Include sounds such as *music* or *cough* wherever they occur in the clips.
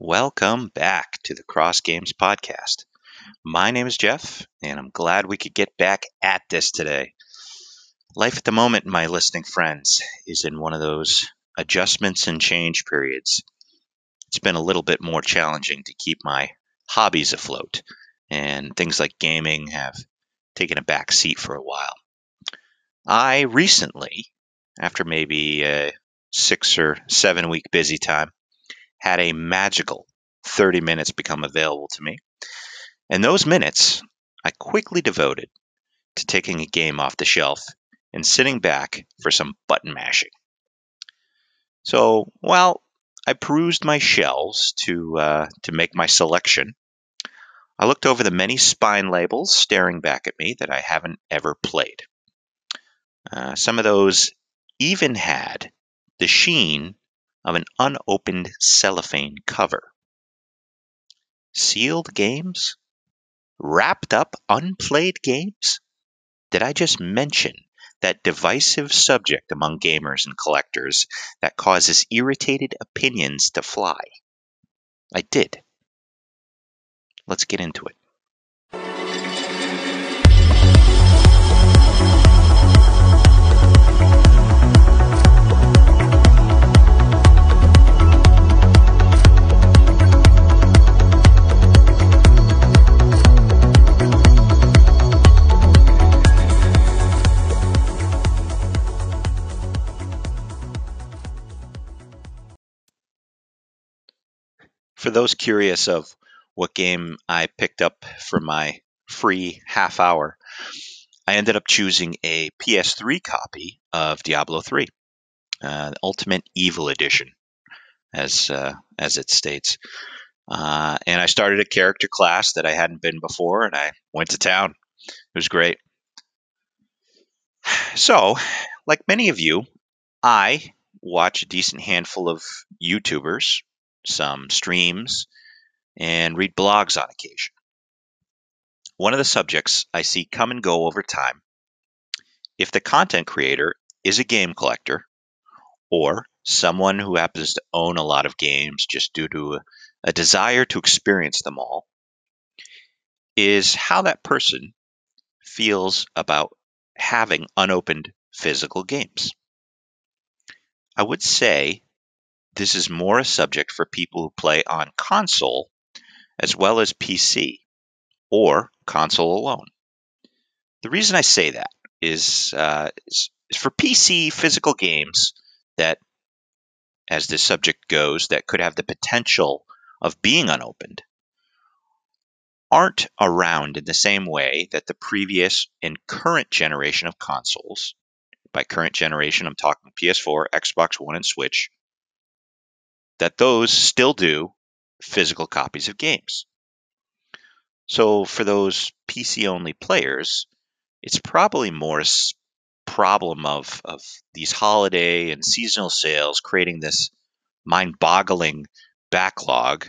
Welcome back to the Cross Games Podcast. My name is Jeff, and I'm glad we could get back at this today. Life at the moment, my listening friends, is in one of those adjustments and change periods. It's been a little bit more challenging to keep my hobbies afloat, and things like gaming have taken a back seat for a while. I recently, after maybe a six or seven week busy time, had a magical 30 minutes become available to me. And those minutes I quickly devoted to taking a game off the shelf and sitting back for some button mashing. So while I perused my shelves to uh, to make my selection, I looked over the many spine labels staring back at me that I haven't ever played. Uh, some of those even had the sheen of an unopened cellophane cover. Sealed games? Wrapped up unplayed games? Did I just mention that divisive subject among gamers and collectors that causes irritated opinions to fly? I did. Let's get into it. Those curious of what game I picked up for my free half hour, I ended up choosing a PS3 copy of Diablo 3, uh, Ultimate Evil Edition, as uh, as it states. Uh, and I started a character class that I hadn't been before, and I went to town. It was great. So, like many of you, I watch a decent handful of YouTubers some streams, and read blogs on occasion. One of the subjects I see come and go over time if the content creator is a game collector or someone who happens to own a lot of games just due to a, a desire to experience them all, is how that person feels about having unopened physical games. I would say this is more a subject for people who play on console as well as PC or console alone. The reason I say that is, uh, is, is for PC physical games that, as this subject goes, that could have the potential of being unopened aren't around in the same way that the previous and current generation of consoles, by current generation, I'm talking PS4, Xbox One, and Switch, that those still do physical copies of games. So for those PC only players, it's probably more a problem of, of these holiday and seasonal sales creating this mind boggling backlog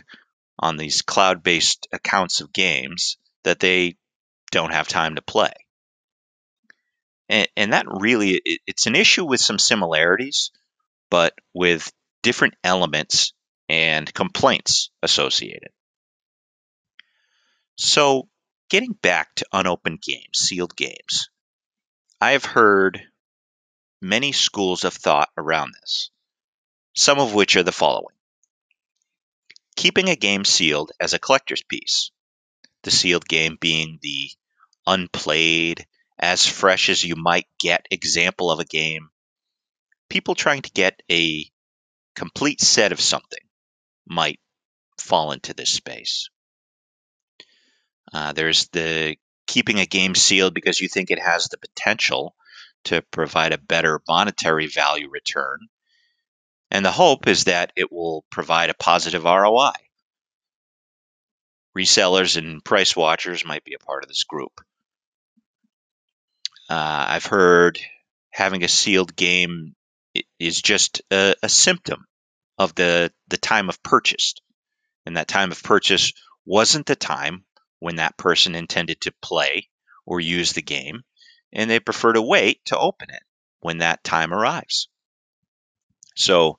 on these cloud based accounts of games that they don't have time to play. And, and that really, it, it's an issue with some similarities, but with different elements and complaints associated. So, getting back to unopened games, sealed games, I have heard many schools of thought around this, some of which are the following Keeping a game sealed as a collector's piece, the sealed game being the unplayed, as fresh as you might get example of a game. People trying to get a complete set of something might fall into this space. Uh, there's the keeping a game sealed because you think it has the potential to provide a better monetary value return. And the hope is that it will provide a positive ROI. Resellers and price watchers might be a part of this group. Uh, I've heard having a sealed game is just a, a symptom of the the time of purchase, and that time of purchase wasn't the time when that person intended to play or use the game, and they prefer to wait to open it when that time arrives. So,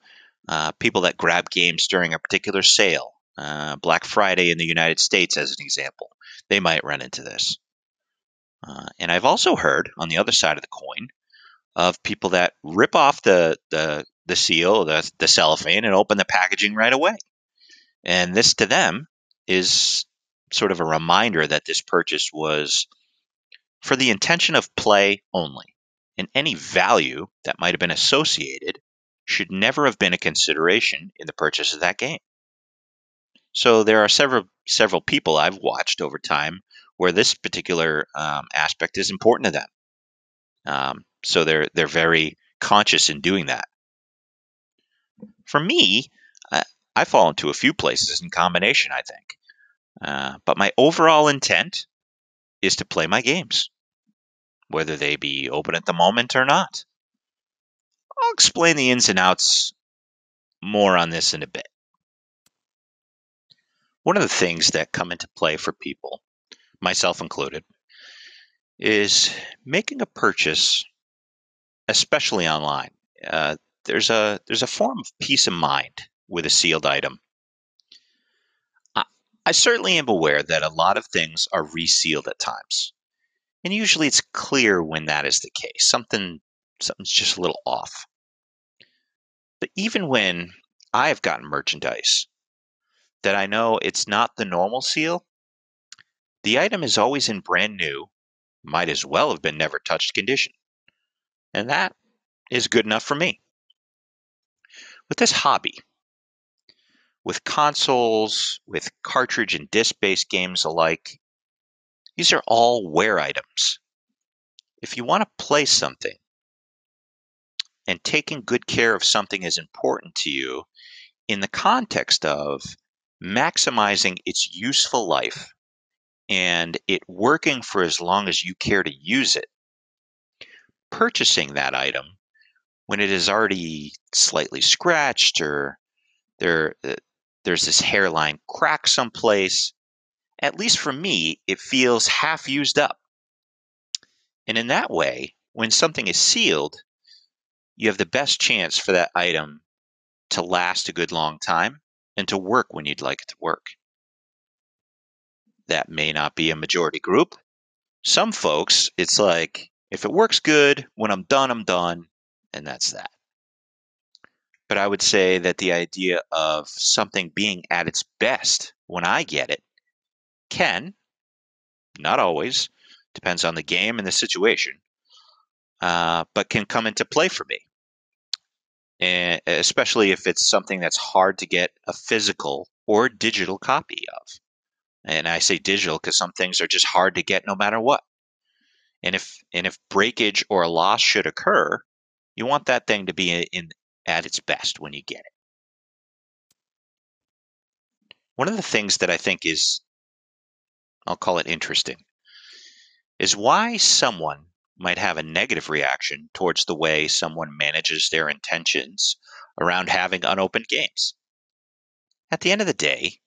uh, people that grab games during a particular sale uh, Black Friday in the United States, as an example. They might run into this. Uh, and I've also heard on the other side of the coin of people that rip off the the, the seal, the, the cellophane, and open the packaging right away. And this to them is sort of a reminder that this purchase was for the intention of play only. And any value that might have been associated should never have been a consideration in the purchase of that game. So there are several several people I've watched over time where this particular um, aspect is important to them. Um, so they're they're very conscious in doing that. For me, I, I fall into a few places in combination. I think, uh, but my overall intent is to play my games, whether they be open at the moment or not. I'll explain the ins and outs more on this in a bit. One of the things that come into play for people, myself included, is making a purchase, especially online. Uh, there's a there's a form of peace of mind with a sealed item. I, I certainly am aware that a lot of things are resealed at times, and usually it's clear when that is the case. Something something's just a little off. But even when I have gotten merchandise that I know it's not the normal seal, the item is always in brand new, might as well have been never touched condition. And that is good enough for me. With this hobby, with consoles, with cartridge and disc based games alike, these are all wear items. If you want to play something and taking good care of something is important to you in the context of maximizing its useful life and it working for as long as you care to use it, purchasing that item when it is already slightly scratched or there uh, there's this hairline crack someplace, at least for me, it feels half used up. And in that way, when something is sealed, you have the best chance for that item to last a good long time and to work when you'd like it to work. That may not be a majority group. Some folks, it's like, if it works good, when I'm done, I'm done, and that's that. But I would say that the idea of something being at its best when I get it can, not always, depends on the game and the situation, uh, but can come into play for me and especially if it's something that's hard to get a physical or digital copy of. And I say digital because some things are just hard to get no matter what. And if and if breakage or a loss should occur, you want that thing to be in at its best when you get it. One of the things that I think is I'll call it interesting is why someone might have a negative reaction towards the way someone manages their intentions around having unopened games. At the end of the day,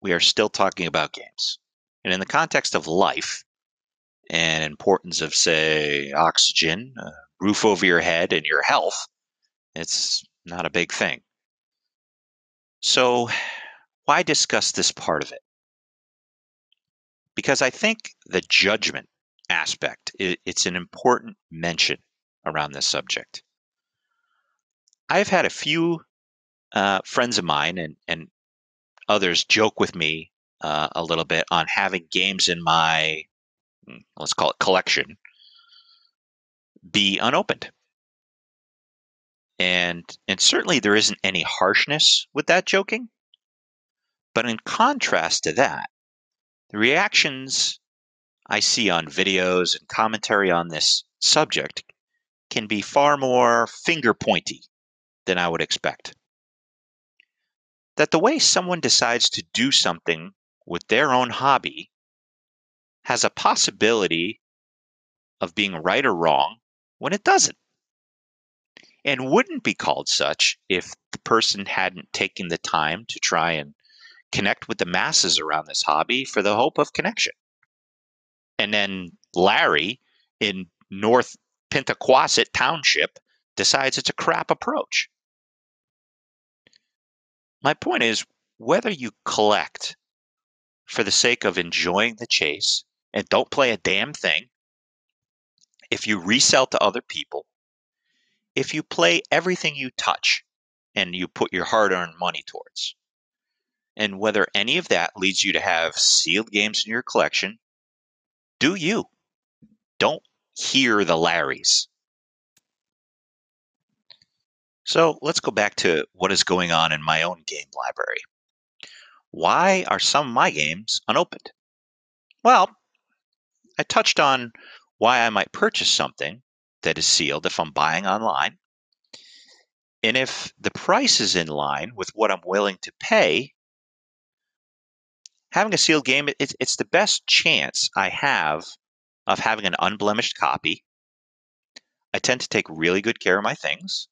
we are still talking about games. And in the context of life and importance of, say, oxygen, roof over your head, and your health, it's not a big thing. So, why discuss this part of it? Because I think the judgment aspect. It, it's an important mention around this subject. I've had a few uh, friends of mine and, and others joke with me uh, a little bit on having games in my, let's call it collection, be unopened. And, and certainly there isn't any harshness with that joking. But in contrast to that, the reactions I see on videos and commentary on this subject can be far more finger pointy than I would expect. That the way someone decides to do something with their own hobby has a possibility of being right or wrong when it doesn't. And wouldn't be called such if the person hadn't taken the time to try and connect with the masses around this hobby for the hope of connection and then Larry in North Pentaquasset Township decides it's a crap approach. My point is, whether you collect for the sake of enjoying the chase and don't play a damn thing, if you resell to other people, if you play everything you touch and you put your hard earned money towards, and whether any of that leads you to have sealed games in your collection, do you. Don't hear the Larrys. So let's go back to what is going on in my own game library. Why are some of my games unopened? Well, I touched on why I might purchase something that is sealed if I'm buying online. And if the price is in line with what I'm willing to pay, having a sealed game, it's, it's the best chance I have of having an unblemished copy. I tend to take really good care of my things.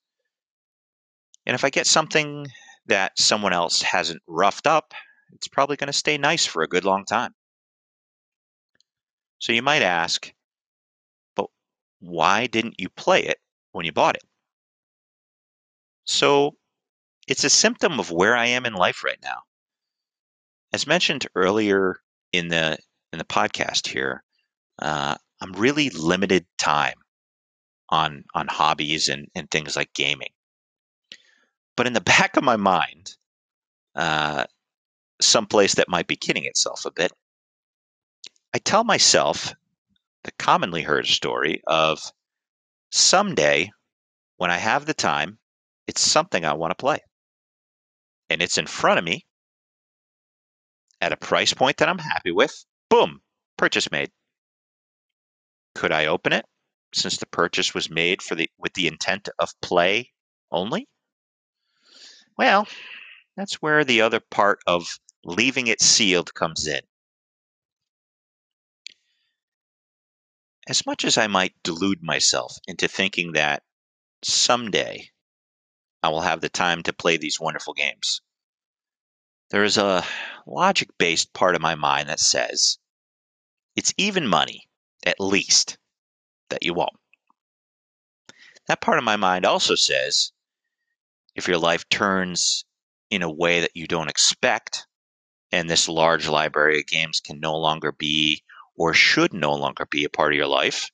And if I get something that someone else hasn't roughed up, it's probably going to stay nice for a good long time. So you might ask, but why didn't you play it when you bought it? So it's a symptom of where I am in life right now. As mentioned earlier in the in the podcast here, uh, I'm really limited time on on hobbies and, and things like gaming. But in the *laughs* back of my mind, uh, someplace that might be kidding itself a bit, I tell myself the commonly heard story of someday when I have the time, it's something I want to play. And it's in front of me at a price point that I'm happy with. Boom, purchase made. Could I open it since the purchase was made for the with the intent of play only? Well, that's where the other part of leaving it sealed comes in. As much as I might delude myself into thinking that someday I will have the time to play these wonderful games, there is a logic based part of my mind that says it's even money, at least, that you won't. That part of my mind also says if your life turns in a way that you don't expect, and this large library of games can no longer be or should no longer be a part of your life,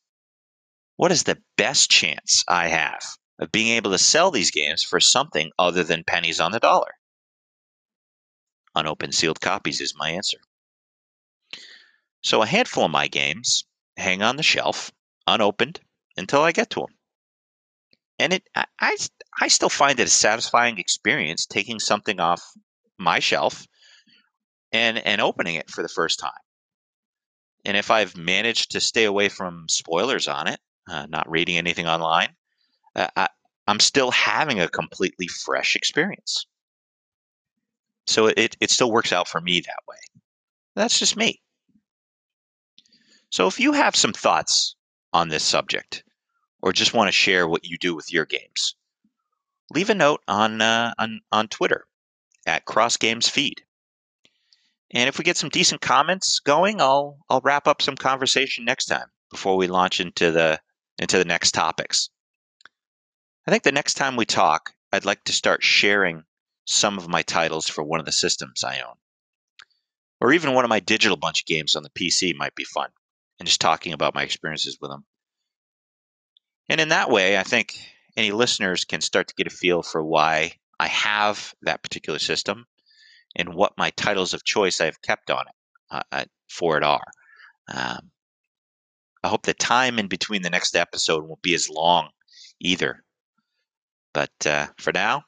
what is the best chance I have of being able to sell these games for something other than pennies on the dollar? Unopened sealed copies is my answer. So a handful of my games hang on the shelf, unopened, until I get to them. And it, I, I, still find it a satisfying experience taking something off my shelf and and opening it for the first time. And if I've managed to stay away from spoilers on it, uh, not reading anything online, uh, I, I'm still having a completely fresh experience. So it, it still works out for me that way. That's just me. So if you have some thoughts on this subject, or just want to share what you do with your games, leave a note on uh, on on Twitter at Cross Games Feed. And if we get some decent comments going, I'll I'll wrap up some conversation next time before we launch into the into the next topics. I think the next time we talk, I'd like to start sharing some of my titles for one of the systems I own. Or even one of my digital bunch of games on the PC might be fun, and just talking about my experiences with them. And in that way, I think any listeners can start to get a feel for why I have that particular system and what my titles of choice I've kept on it uh, uh, for it are. Um, I hope the time in between the next episode won't be as long either. But uh, for now,